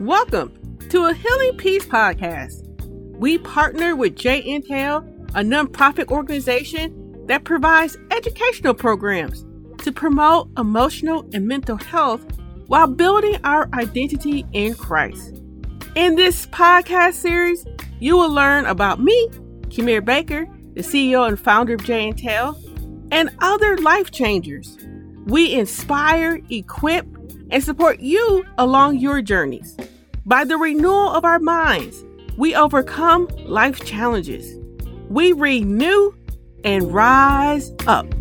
Welcome to a Healing Peace podcast. We partner with J Intel, a nonprofit organization that provides educational programs to promote emotional and mental health while building our identity in Christ. In this podcast series, you will learn about me, Kimir Baker, the CEO and founder of J Intel, and other life changers. We inspire, equip, and support you along your journeys. By the renewal of our minds, we overcome life challenges. We renew and rise up.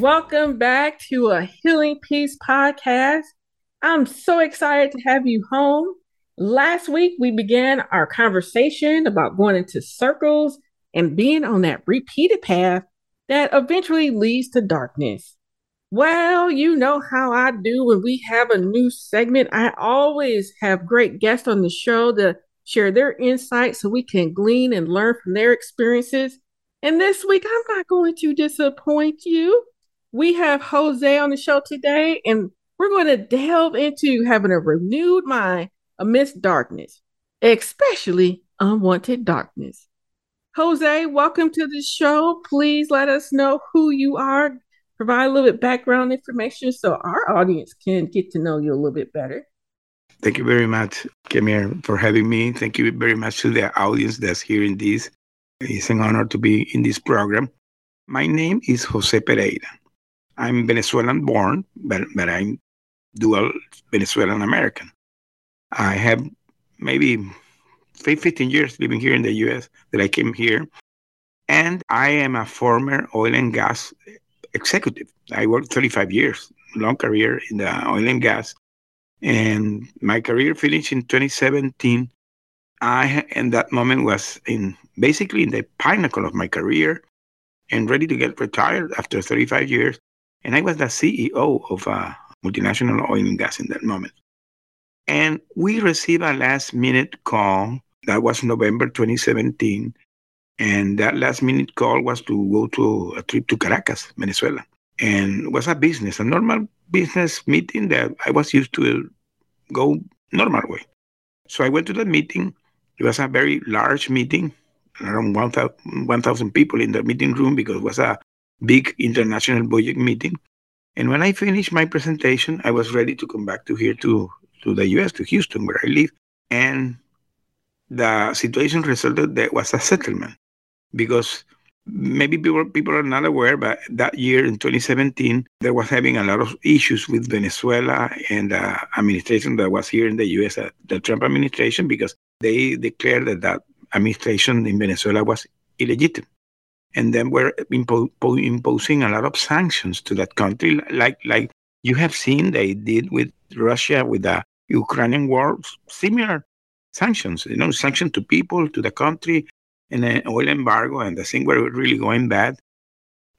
Welcome back to a Healing Peace podcast. I'm so excited to have you home. Last week, we began our conversation about going into circles and being on that repeated path that eventually leads to darkness. Well, you know how I do when we have a new segment. I always have great guests on the show to share their insights so we can glean and learn from their experiences. And this week, I'm not going to disappoint you. We have Jose on the show today, and we're going to delve into having a renewed mind amidst darkness, especially unwanted darkness. Jose, welcome to the show. Please let us know who you are, provide a little bit background information so our audience can get to know you a little bit better. Thank you very much, Kemir, for having me. Thank you very much to the audience that's hearing this. It's an honor to be in this program. My name is Jose Pereira. I'm Venezuelan born, but, but I'm dual Venezuelan American. I have maybe 15 years living here in the US that I came here. And I am a former oil and gas executive. I worked 35 years, long career in the oil and gas. And my career finished in 2017. I, in that moment, was in basically in the pinnacle of my career and ready to get retired after 35 years. And I was the CEO of a multinational oil and gas in that moment. And we received a last minute call. That was November 2017 and that last minute call was to go to a trip to Caracas, Venezuela. And it was a business, a normal business meeting that I was used to go normal way. So I went to the meeting. It was a very large meeting, around 1,000 people in the meeting room because it was a big international budget meeting. And when I finished my presentation, I was ready to come back to here to, to the US, to Houston, where I live. And the situation resulted there was a settlement because maybe people people are not aware, but that year in 2017, there was having a lot of issues with Venezuela and the administration that was here in the U.S., uh, the Trump administration, because they declared that that administration in Venezuela was illegitimate. And then we're impo- imposing a lot of sanctions to that country, like like you have seen they did with Russia with the Ukrainian war, similar sanctions, you know, sanctions to people, to the country, and an oil embargo, and the thing were really going bad.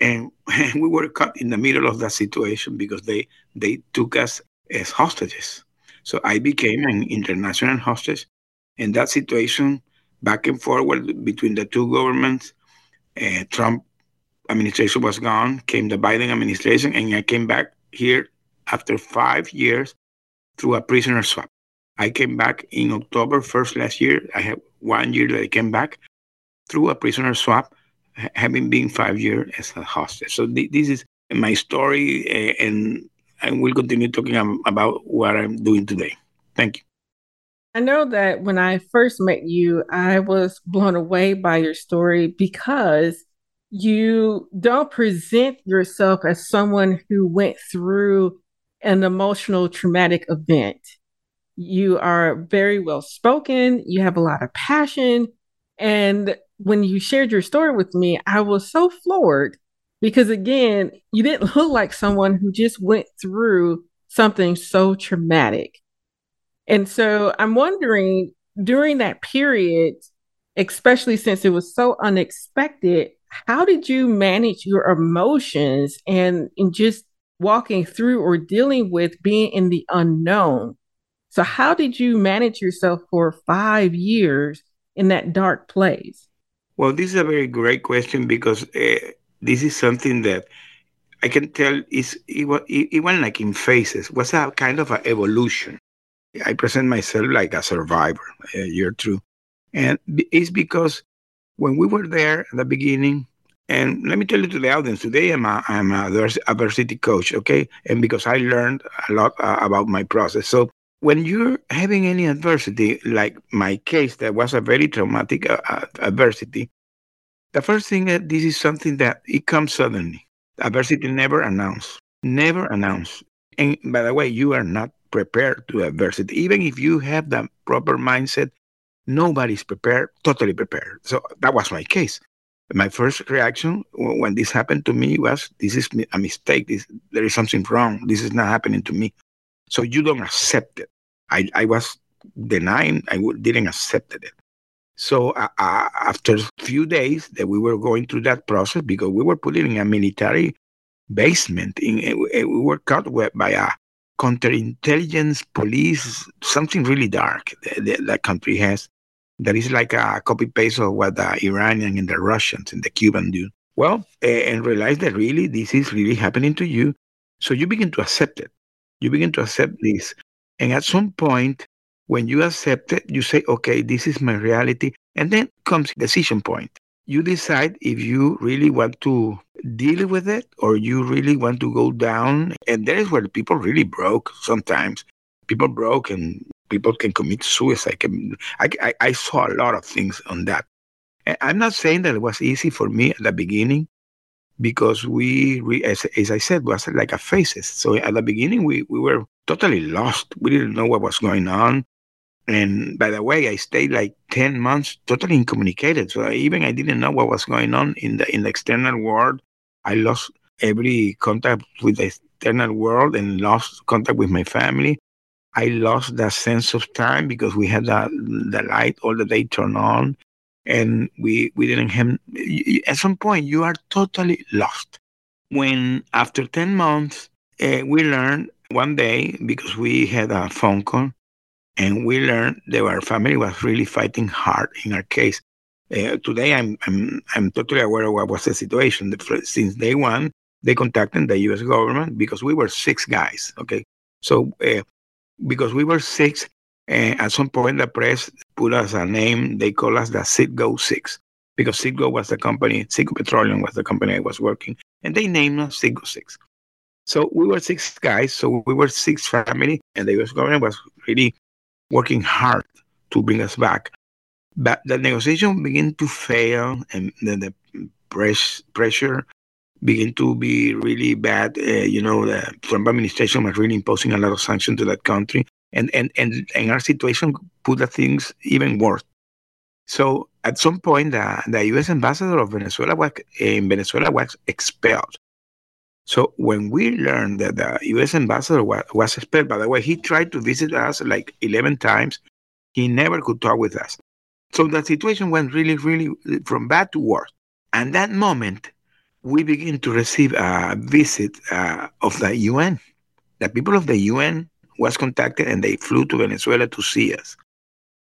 And, we were caught in the middle of that situation because they they took us as hostages. So I became an international hostage. In that situation, back and forward between the two governments, uh, Trump administration was gone, came the Biden administration, and I came back here after five years through a prisoner swap. I came back in October 1st last year. I have one year that I came back through a prisoner swap, having been five years as a hostage. So th- this is my story, uh, and I will continue talking about what I'm doing today. Thank you. I know that when I first met you, I was blown away by your story because you don't present yourself as someone who went through an emotional traumatic event. You are very well spoken, you have a lot of passion, and when you shared your story with me, I was so floored because again, you didn't look like someone who just went through something so traumatic. And so I'm wondering during that period, especially since it was so unexpected, how did you manage your emotions and in just walking through or dealing with being in the unknown? So, how did you manage yourself for five years in that dark place? Well, this is a very great question because uh, this is something that I can tell is it, was, it, went like in phases. Was a kind of an evolution. I present myself like a survivor. Uh, you're true. And it's because when we were there at the beginning, and let me tell you to the audience, today I'm a, I'm a adversity coach, okay? And because I learned a lot uh, about my process. So when you're having any adversity, like my case, that was a very traumatic uh, uh adversity, the first thing that this is something that it comes suddenly. Adversity never announced, never announced. And by the way, you are not prepared to adversity. Even if you have the proper mindset, nobody's prepared, totally prepared. So that was my case my first reaction when this happened to me was this is a mistake this, there is something wrong this is not happening to me so you don't accept it i, I was denying i didn't accept it so uh, uh, after a few days that we were going through that process because we were put in a military basement in, we were caught by a counterintelligence police something really dark that, that country has that is like a copy paste of what the Iranian and the Russians and the Cuban do. Well, uh, and realize that really this is really happening to you. So you begin to accept it. You begin to accept this. And at some point, when you accept it, you say, okay, this is my reality. And then comes decision point. You decide if you really want to deal with it or you really want to go down. And that is where people really broke sometimes. People broke and people can commit suicide. I, I, I saw a lot of things on that. I'm not saying that it was easy for me at the beginning because we, we as, as I said, was like a phases. So at the beginning, we, we were totally lost. We didn't know what was going on. And by the way, I stayed like 10 months totally incommunicated. So I, even I didn't know what was going on in the, in the external world. I lost every contact with the external world and lost contact with my family. I lost that sense of time because we had the, the light all the day turned on and we, we didn't have, at some point, you are totally lost. When after 10 months, uh, we learned one day because we had a phone call and we learned that our family was really fighting hard in our case. Uh, today, I'm, I'm, I'm totally aware of what was the situation. Since day one, they contacted the U.S. government because we were six guys. Okay, so uh, because we were six, and at some point the press put us a name. They call us the Citgo Six because Citgo was the company, Citgo Petroleum was the company I was working, and they named us Citgo Six. So we were six guys. So we were six family, and the U.S. government was really working hard to bring us back. But the negotiation began to fail, and then the press, pressure begin to be really bad. Uh, you know, the Trump administration was really imposing a lot of sanctions to that country, and and and, and our situation put the things even worse. So at some point, the, the U.S. ambassador of Venezuela was in Venezuela was expelled. So when we learned that the U.S. ambassador was, was expelled, by the way, he tried to visit us like 11 times. He never could talk with us. So the situation went really, really from bad to worse. And that moment, we begin to receive a visit uh, of the UN. The people of the UN was contacted and they flew to Venezuela to see us.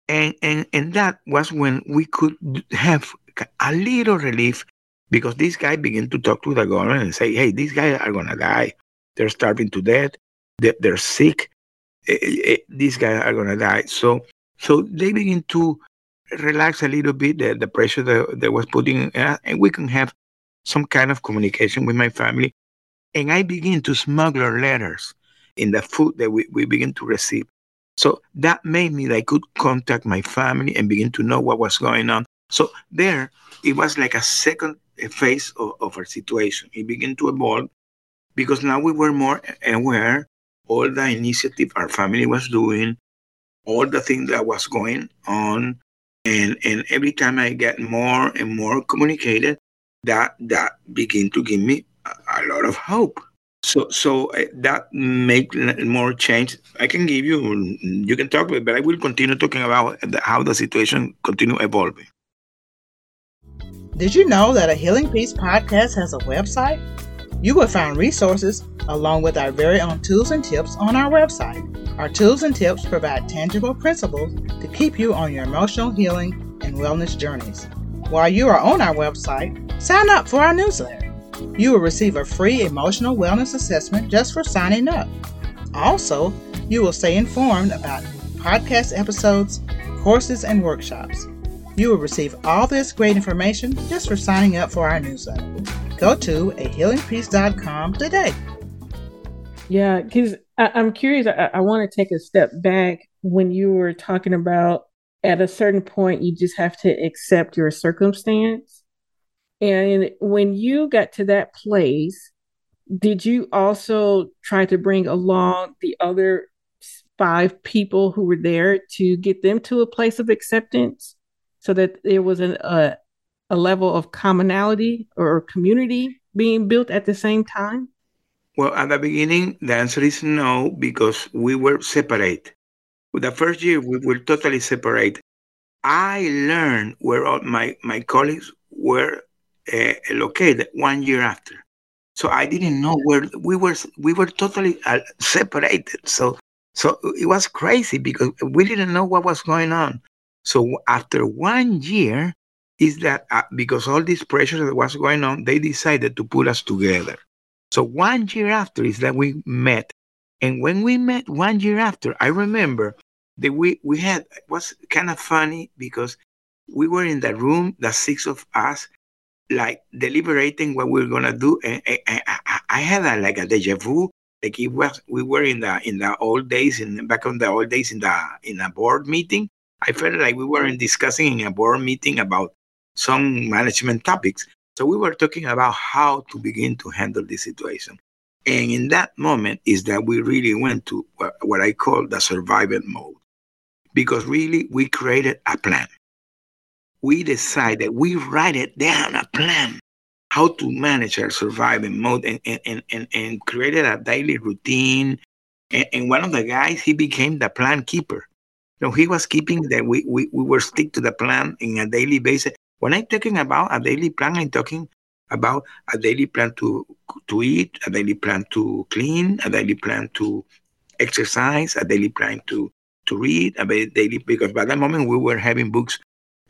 And, and, and that was when we could have a little relief because this guy began to talk to the government and say, hey, these guys are going to die. They're starving to death. They're, they're sick. Eh, eh, eh, these guys are going to die. So, so they begin to relax a little bit the, the pressure that, that was putting, uh, and we can have some kind of communication with my family. And I begin to smuggle letters in the food that we, we begin to receive. So that made me that I could contact my family and begin to know what was going on. So there, it was like a second eh, phase of, of our situation. It began to evolve because now we were more aware all the initiative our family was doing, all the things that was going on. And, and every time I get more and more communicated, that that begin to give me a, a lot of hope. So so uh, that make more change. I can give you you can talk but I will continue talking about how the situation continue evolving. Did you know that a Healing Peace podcast has a website? You will find resources along with our very own tools and tips on our website. Our tools and tips provide tangible principles to keep you on your emotional healing and wellness journeys. While you are on our website, sign up for our newsletter. You will receive a free emotional wellness assessment just for signing up. Also, You will stay informed about podcast episodes, courses, and workshops. You will receive all this great information just for signing up for our newsletter. Go to ahealingpeace.com today. Yeah, because I'm curious. I, I want to take a step back when you were talking about at a certain point, you just have to accept your circumstance. And when you got to that place, did you also try to bring along the other five people who were there to get them to a place of acceptance so that there was an, a, a level of commonality or community being built at the same time? Well, at the beginning, the answer is no, because we were separate. The first year, we were totally separate. I learned where all my, my colleagues were uh, located one year after. So I didn't know where we were. We were totally uh, separated. So so it was crazy because we didn't know what was going on. So after one year, is that uh, because all this pressure that was going on, they decided to put us together. So one year after is that we met. And when we met one year after, I remember that we, we had, it was kind of funny because we were in the room, the six of us, like deliberating what we are to do. And, and, and I, had a, like a deja vu like it was we were in the in the old days in back on the old days in the in a board meeting. I felt like we were in discussing in a board meeting about some management topics. So we were talking about how to begin to handle this situation. And in that moment is that we really went to what i call the survival mode. Because really we created a plan we decided we write it down a plan how to manage our surviving mode and, and, and, and created a daily routine. And, and one of the guys, he became the plan keeper. So he was keeping that we, we, we were stick to the plan in a daily basis. When I'm talking about a daily plan, I'm talking about a daily plan to to eat, a daily plan to clean, a daily plan to exercise, a daily plan to to read, a daily because by that moment we were having books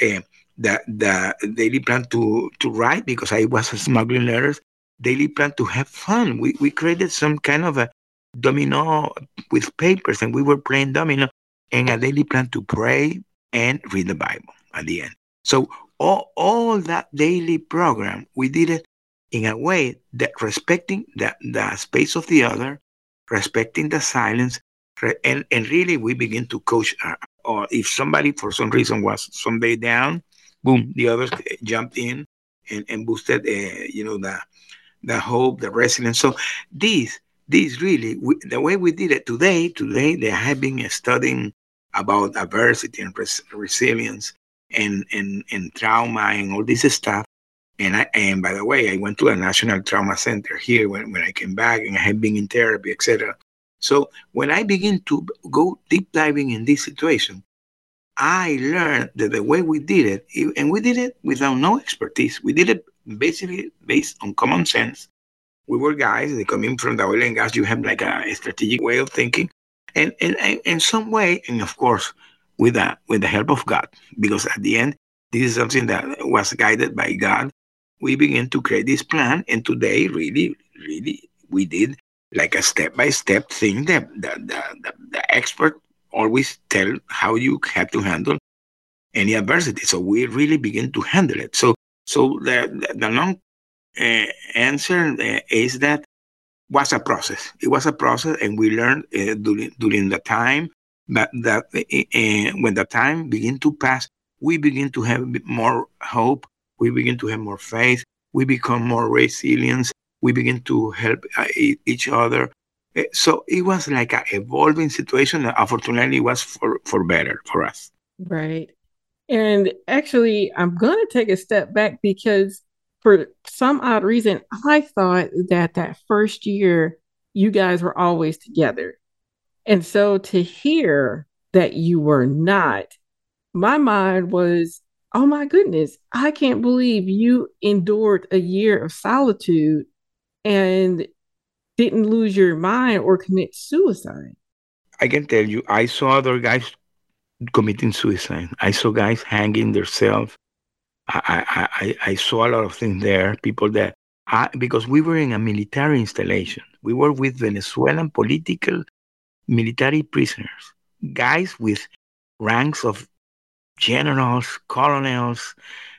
uh, the the daily plan to to write because I was smuggling letters. Daily plan to have fun. We we created some kind of a domino with papers, and we were playing domino. And a daily plan to pray and read the Bible at the end. So all all that daily program, we did it in a way that respecting the the space of the other, respecting the silence, and and really we begin to coach. Our, or if somebody for some reason was someday down, boom, the others jumped in and, and boosted, uh, you know, the the hope, the resilience. So these, these really, we, the way we did it today, today they have been studying about adversity and res- resilience and, and, and trauma and all this stuff. And I, and by the way, I went to a national trauma center here when, when I came back and I have been in therapy, etc. So when I begin to go deep diving in this situation, I learned that the way we did it, and we did it without no expertise, we did it basically based on common sense. We were guys that come in from the oil and gas, you have like a strategic way of thinking. And in some way, and of course, with the, with the help of God, because at the end, this is something that was guided by God. We began to create this plan, and today, really, really, we did like a step by step thing that the, the, the, the expert always tell how you have to handle any adversity. So we really begin to handle it. So so the the, the long uh, answer uh, is that was a process. It was a process, and we learned uh, during during the time that that when the time begin to pass, we begin to have more hope. We begin to have more faith. We become more resilient. We begin to help each other Eh, so it was like an evolving situation unfortunately was for, for better for us. Right. And actually, I'm going to take a step back because for some odd reason, I thought that that first year you guys were always together. And so to hear that you were not, my mind was, oh my goodness, I can't believe you endured a year of solitude and didn't lose your mind or commit suicide. I can tell you, I saw other guys committing suicide. I saw guys hanging themselves. I, I, I saw a lot of things there. People that, I, because we were in a military installation, we were with Venezuelan political military prisoners, guys with ranks of generals, colonels,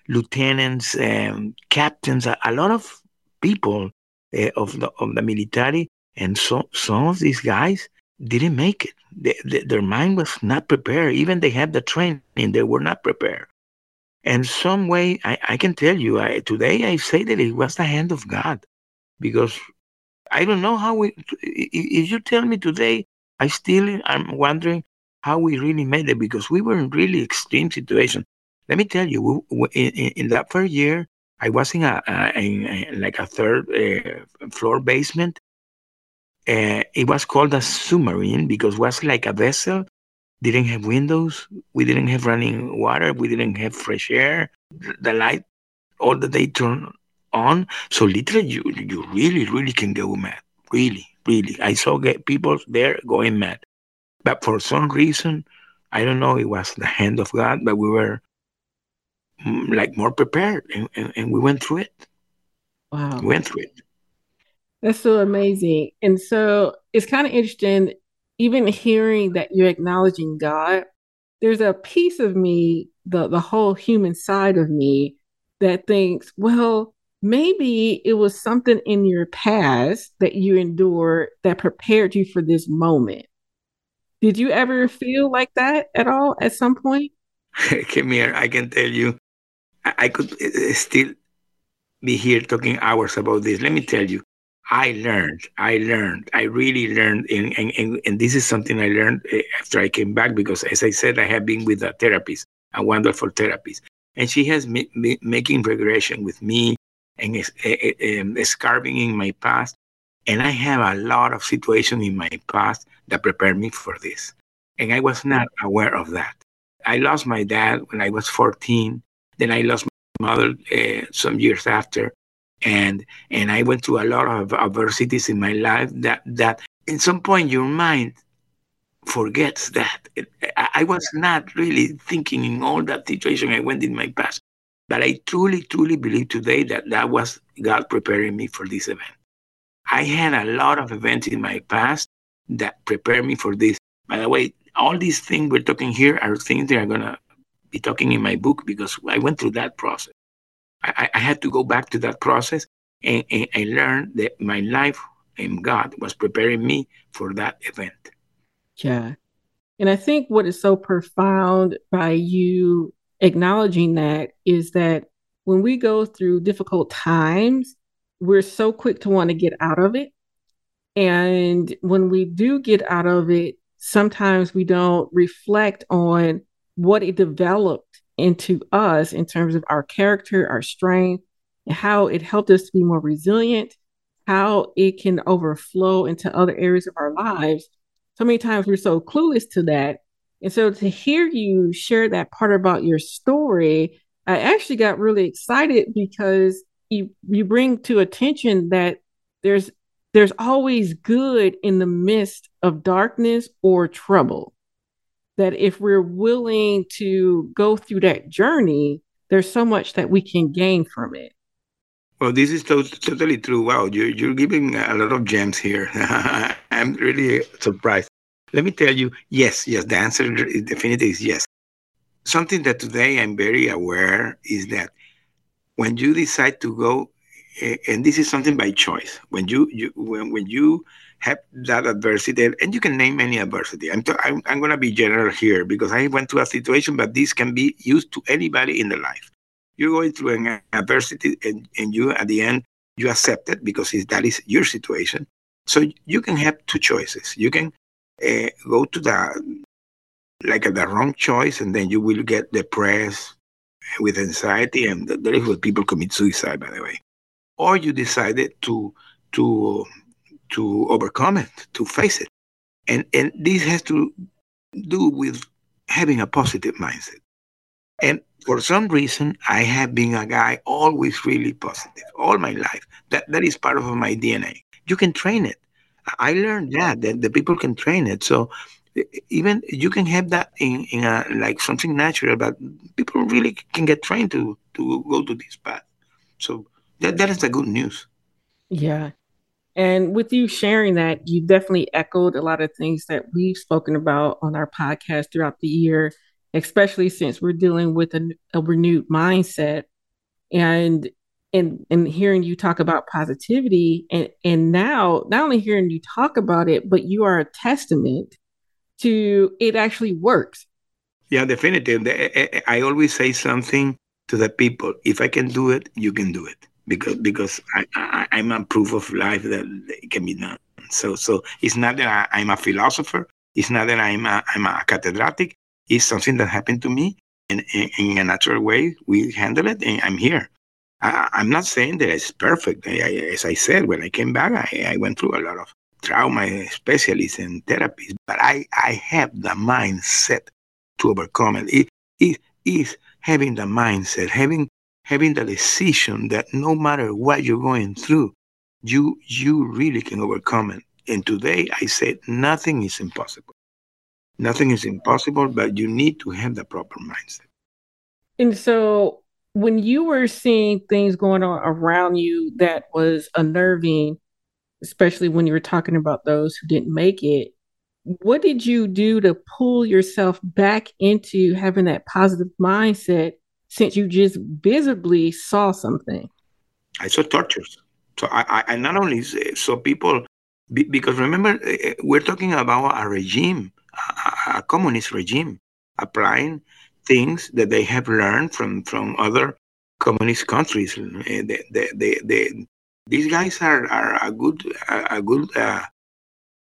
lieutenants, um, captains, a, a, lot of people uh, of, the, of the military. And so, some of these guys didn't make it. They, they, their mind was not prepared. Even they had the training, they were not prepared. And some way, I, I can tell you, I, today I say that it was the hand of God because I don't know how we, if you tell me today, I still am wondering how we really made it because we were in really extreme situation. Let me tell you, in, in, that first year, I was in a, in a like a third uh, floor basement. Uh, it was called a submarine because it was like a vessel. Didn't have windows. We didn't have running water. We didn't have fresh air. The light all the day turned on. So literally, you you really really can go mad. Really, really. I saw people there going mad, but for some reason, I don't know. It was the hand of God, but we were like more prepared, and, and, and we went through it. Wow, we went through it. That's so amazing, and so it's kind of interesting. Even hearing that you're acknowledging God, there's a piece of me, the the whole human side of me, that thinks, well, maybe it was something in your past that you endured that prepared you for this moment. Did you ever feel like that at all at some point? Kemir, I can tell you, I, could uh, still be here talking hours about this. Let me tell you, I learned, I learned, I really learned, and, and, and, this is something I learned uh, after I came back because, as I said, I have been with a therapist, a wonderful therapist, and she has been making regression with me and escarbing in my past. And I have a lot of situations in my past that prepared me for this. And I was not aware of that. I lost my dad when I was 14. Then I lost my mother uh, some years after. And and I went through a lot of adversities in my life that that in some point your mind forgets that. I, I was not really thinking in all that situation I went in my past. But I truly, truly believe today that that was God preparing me for this event. I had a lot of events in my past that prepared me for this. By the way, all these things we're talking here are things that are going to be talking in my book because I went through that process. I, I had to go back to that process and, and I learned that my life in God was preparing me for that event. Yeah. And I think what is so profound by you acknowledging that is that when we go through difficult times, we're so quick to want to get out of it. And when we do get out of it, sometimes we don't reflect on what it developed into us in terms of our character, our strength, and how it helped us to be more resilient, how it can overflow into other areas of our lives. So many times we're so clueless to that and so to hear you share that part about your story, I actually got really excited because you you bring to attention that there's there's always good in the midst of darkness or trouble. That if we're willing to go through that journey, there's so much that we can gain from it. Well, this is to- totally true. Wow, you're, you're giving a lot of gems here. I'm really surprised. Let me tell you, yes, yes, the answer definitely is yes. Something that today I'm very aware is that when you decide to go, eh, and this is something by choice, when you, you when, when you have that adversity, and you can name any adversity. I'm, to, I'm, I'm going to be general here because I went through a situation, but this can be used to anybody in the life. You're going through an adversity, and, and you, at the end, you accept it because that is your situation. So you can have two choices. You can uh, go to the like the wrong choice, and then you will get depressed with anxiety, and that is what people commit suicide, by the way. Or you decided to to to overcome it, to face it, and and this has to do with having a positive mindset. And for some reason, I have been a guy always really positive all my life. That that is part of my DNA. You can train it. I learned that that the people can train it. So even you can have that in, in a like something natural, but people really can get trained to to go to this path. So that that is the good news. Yeah. And with you sharing that, you definitely echoed a lot of things that we've spoken about on our podcast throughout the year, especially since we're dealing with a, a renewed mindset. And and and hearing you talk about positivity and and now not only hearing you talk about it, but you are a testament to it actually works. Yeah, definitely. I always say something to the people: if I can do it, you can do it because because I, I I'm a proof of life that it can be done. So so it's not that I, am a philosopher. It's not that I'm a I'm a catedrátic. It's something that happened to me, and in, in a natural way we handle it, and I'm here. I, am not saying that it's perfect. I, as I said, when I came back, I, I went through a lot of trauma specialists and therapies, but I, I have the mindset to overcome. It, it is having the mindset, having having the decision that no matter what you're going through, you you really can overcome it. And today I said nothing is impossible. Nothing is impossible, but you need to have the proper mindset. And so when you were seeing things going on around you that was unnerving, especially when you were talking about those who didn't make it, what did you do to pull yourself back into having that positive mindset since you just visibly saw something? I saw tortures. So I, I not only saw people, because remember, eh, eh, we're talking about a regime, a, a communist regime, applying things that they have learned from, from other communist countries. Eh, the, the, the, the, these guys are, are a good, a good uh,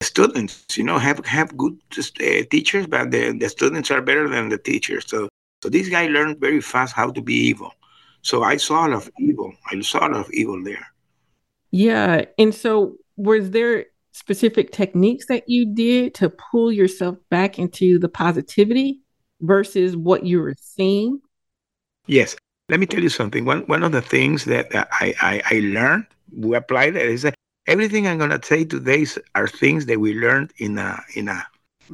students, you know, have have good uh, teachers, but the, the students are better than the teachers. So so this guy learned very fast how to be evil. So I saw a lot of evil. I saw a lot of evil there. Yeah, and so was there specific techniques that you did to pull yourself back into the positivity versus what you were seeing? Yes. Let me tell you something. One one of the things that I I, I learned, we applied it is that everything I'm gonna say today is, are things that we learned in a in a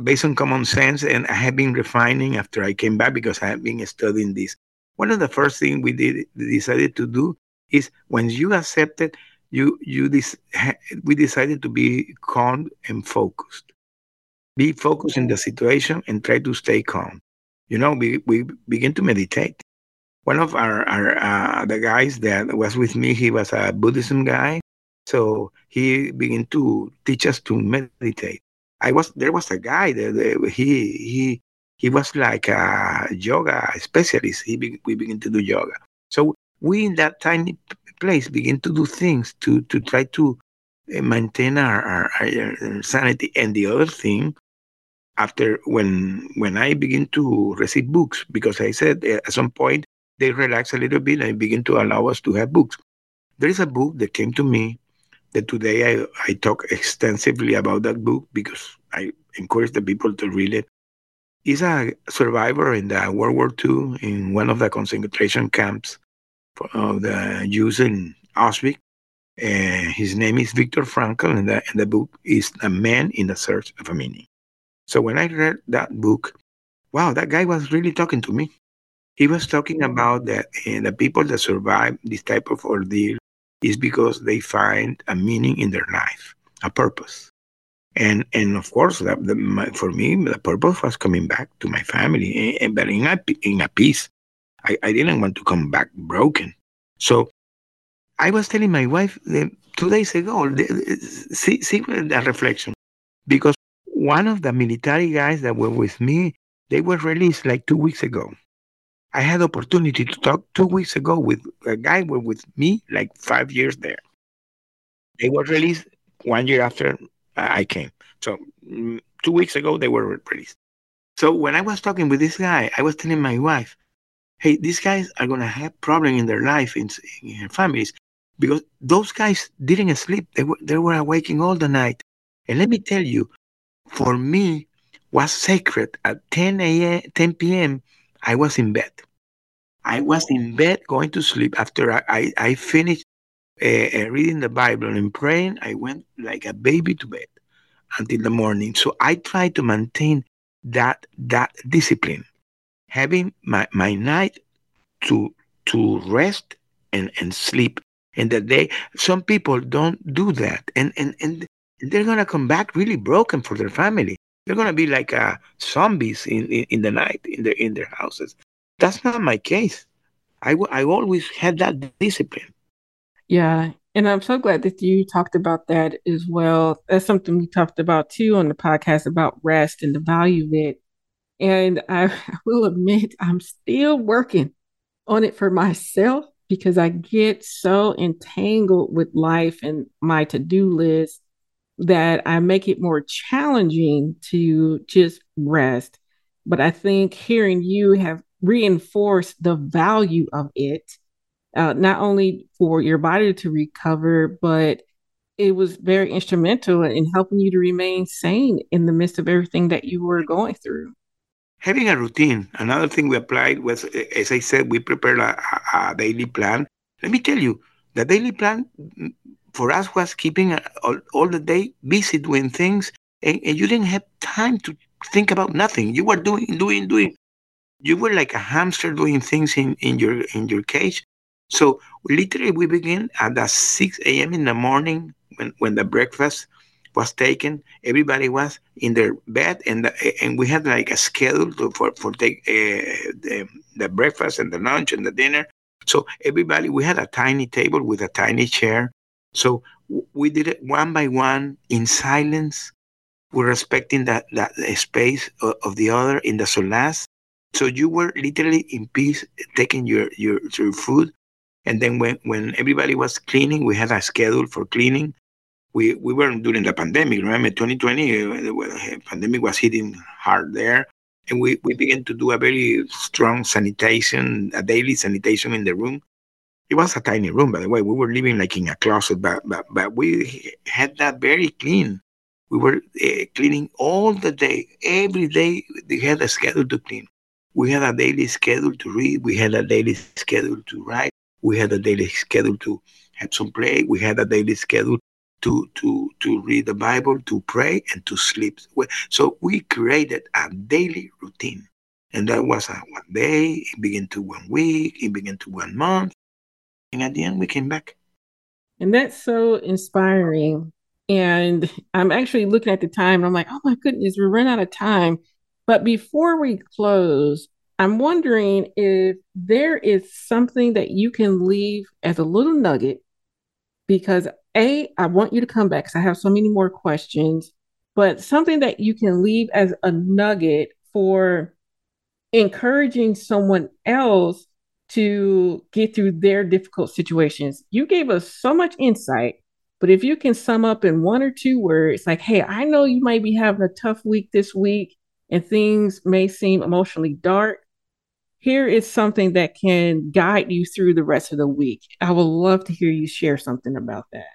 based on common sense, and I have been refining after I came back because I have been studying this. One of the first things we did decided to do is when you accepted, you you this we decided to be calm and focused. Be focused in the situation and try to stay calm. You know, we, we begin to meditate. One of our, our uh, the guys that was with me, he was a Buddhism guy, so he began to teach us to meditate. I was there was a guy that he he he was like a yoga specialist. He be, we begin to do yoga. So we in that tiny place begin to do things to to try to eh, maintain our, our, our sanity. And the other thing, after when when I begin to receive books, because I said eh, at some point they relax a little bit and begin to allow us to have books. There is a book that came to me that today I, I talk extensively about that book because I encourage the people to read it. He's a survivor in the World War II in one of the concentration camps of the Jews in Auschwitz. Uh, his name is Viktor Frankl, and the, and the book is A Man in the Search of a Meaning. So when I read that book, wow, that guy was really talking to me. He was talking about that uh, the people that survive this type of ordeal is because they find a meaning in their life, a purpose. And and of course, that, the, my, for me, the purpose was coming back to my family, and, but in a, in a peace. I, I didn't want to come back broken. So I was telling my wife eh, two days ago, see, see the reflection, because one of the military guys that were with me, they were released like two weeks ago. I had the opportunity to talk two weeks ago with a guy who was with me like five years there. They were released one year after I came. So mm, two weeks ago they were released. So when I was talking with this guy, I was telling my wife, "Hey, these guys are gonna have problem in their life in, in their families because those guys didn't sleep. They were they were awaking all the night. And let me tell you, for me, was sacred at 10 a.m. 10 p.m. I was in bed. I was in bed going to sleep after I, I, I finished uh, reading the Bible and praying. I went like a baby to bed until the morning. So I try to maintain that that discipline, having my, my night to to rest and, and sleep in the day. some people don't do that and and and they're gonna come back really broken for their family they're gonna be like uh, zombies in, in, in the night in their in their houses that's not my case. I, I always had that discipline. Yeah and i'm so glad that you talked about that as well. That's something we talked about too on the podcast about rest and the value of it. And I will admit i'm still working on it for myself because I get so entangled with life and my to do list that I make it more challenging to just rest. But I think hearing you have reinforced the value of it, uh, not only for your body to recover, but it was very instrumental in helping you to remain sane in the midst of everything that you were going through having a routine. Another thing we applied was, as I said, we prepared a, a daily plan. Let me tell you, the daily plan mm, for us was keeping all, all the day busy doing things, and, and, you didn't have time to think about nothing. You were doing, doing, doing. You were like a hamster doing things in, in your in your cage. So literally, we begin at the 6 a.m. in the morning when, when the breakfast was taken. Everybody was in their bed, and the, and we had like a schedule to, for for take uh, the, the breakfast and the lunch and the dinner. So everybody, we had a tiny table with a tiny chair. So we did it one by one in silence. We're respecting that that space of, of the other in the solas. So you were literally in peace, taking your your, your food. And then when, when everybody was cleaning, we had a schedule for cleaning we, we were during the pandemic. Remember, 2020, uh, the pandemic was hitting hard there. And we, we began to do a very strong sanitation, a daily sanitation in the room. It was a tiny room, by the way. We were living like in a closet, but, but, but we had that very clean. We were uh, cleaning all the day. Every day, we had a schedule to clean. We had a daily schedule to read. We had a daily schedule to write. We had a daily schedule to have some play. We had a daily schedule to, to, to read the Bible, to pray, and to sleep. So we created a daily routine. And that was a one day, it began to one week, it began to one month. And at the end, we came back. And that's so inspiring. And I'm actually looking at the time I'm like, oh my goodness, we ran out of time. But before we close, I'm wondering if there is something that you can leave as a little nugget because a, I want you to come back because I have so many more questions, but something that you can leave as a nugget for encouraging someone else to get through their difficult situations. You gave us so much insight, but if you can sum up in one or two words, like, hey, I know you might be having a tough week this week and things may seem emotionally dark, here is something that can guide you through the rest of the week. I would love to hear you share something about that.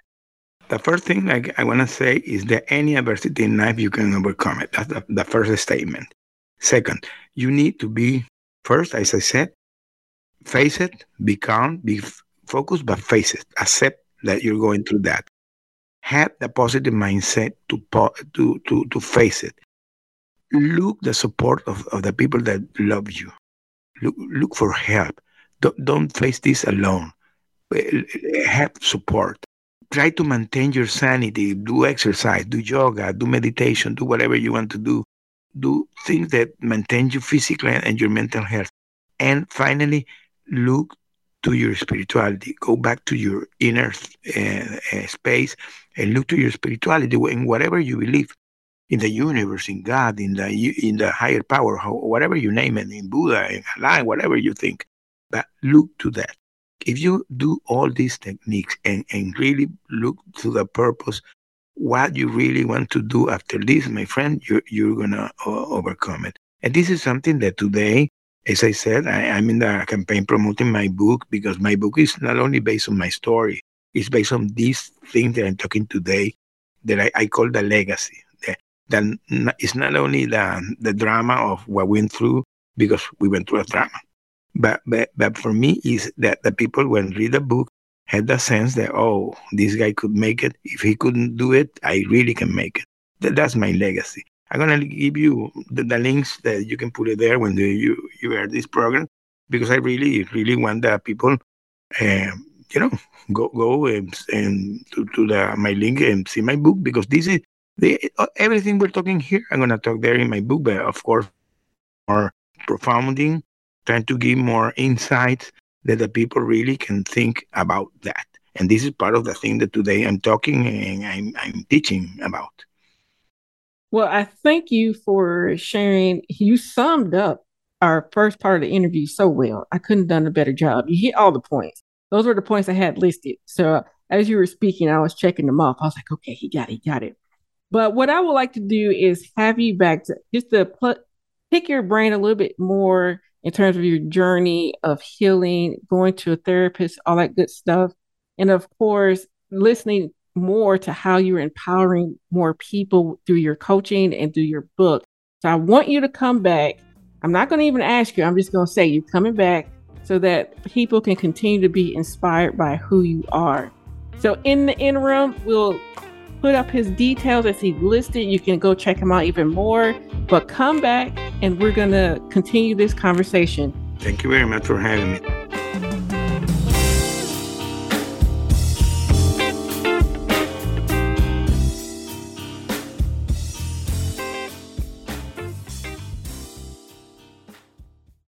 The first thing I, I want to say is that any adversity in life, you can overcome it. That's the, the first statement. Second, you need to be, first, as I said, face it, be calm, be f- focused, but face it. Accept that you're going through that. Have the positive mindset to, po- to, to, to face it. Look the support of, of the people that love you Look, look for help. Don't, don't face this alone. Have support. Try to maintain your sanity. Do exercise, do yoga, do meditation, do whatever you want to do. Do things that maintain you physically and your mental health. And finally, look to your spirituality. Go back to your inner uh, space and look to your spirituality in whatever you believe in the universe, in God, in the in the higher power, whatever you name it, in Buddha, in Allah, whatever you think. But look to that. If you do all these techniques and, and really look to the purpose, what you really want to do after this, my friend, you're, you're going to uh, overcome it. And this is something that today, as I said, I, I'm in the campaign promoting my book because my book is not only based on my story, it's based on these things that I'm talking today that I, I call the legacy that it's not only the, the drama of what we went through, because we went through a drama, but, but, but for me is that the people when read the book had the sense that, oh, this guy could make it. If he couldn't do it, I really can make it. That, that's my legacy. I'm gonna give you the, the, links that you can put it there when the, you you hear this program because I really really want the people uh, you know, go go and, and to, to the my link and see my book because this is the uh, everything we're talking here. I'm gonna talk there in my book, but of course, more profounding, trying to give more insights that the people really can think about that. And this is part of the thing that today I'm talking and I'm, I'm teaching about. Well, I thank you for sharing. You summed up our first part of the interview so well. I couldn't have done a better job. You hit all the points. Those were the points I had listed. So as you were speaking, I was checking them off. I was like, okay, he got it, he got it. But what I would like to do is have you back to just to pick your brain a little bit more in terms of your journey of healing, going to a therapist, all that good stuff. And of course, listening more to how you're empowering more people through your coaching and through your book. So I want you to come back. I'm not going to even ask you, I'm just going to say you're coming back so that people can continue to be inspired by who you are. So in the interim, we'll put up his details as he listed. You can go check him out even more. But come back and we're going to continue this conversation. Thank you very much for having me.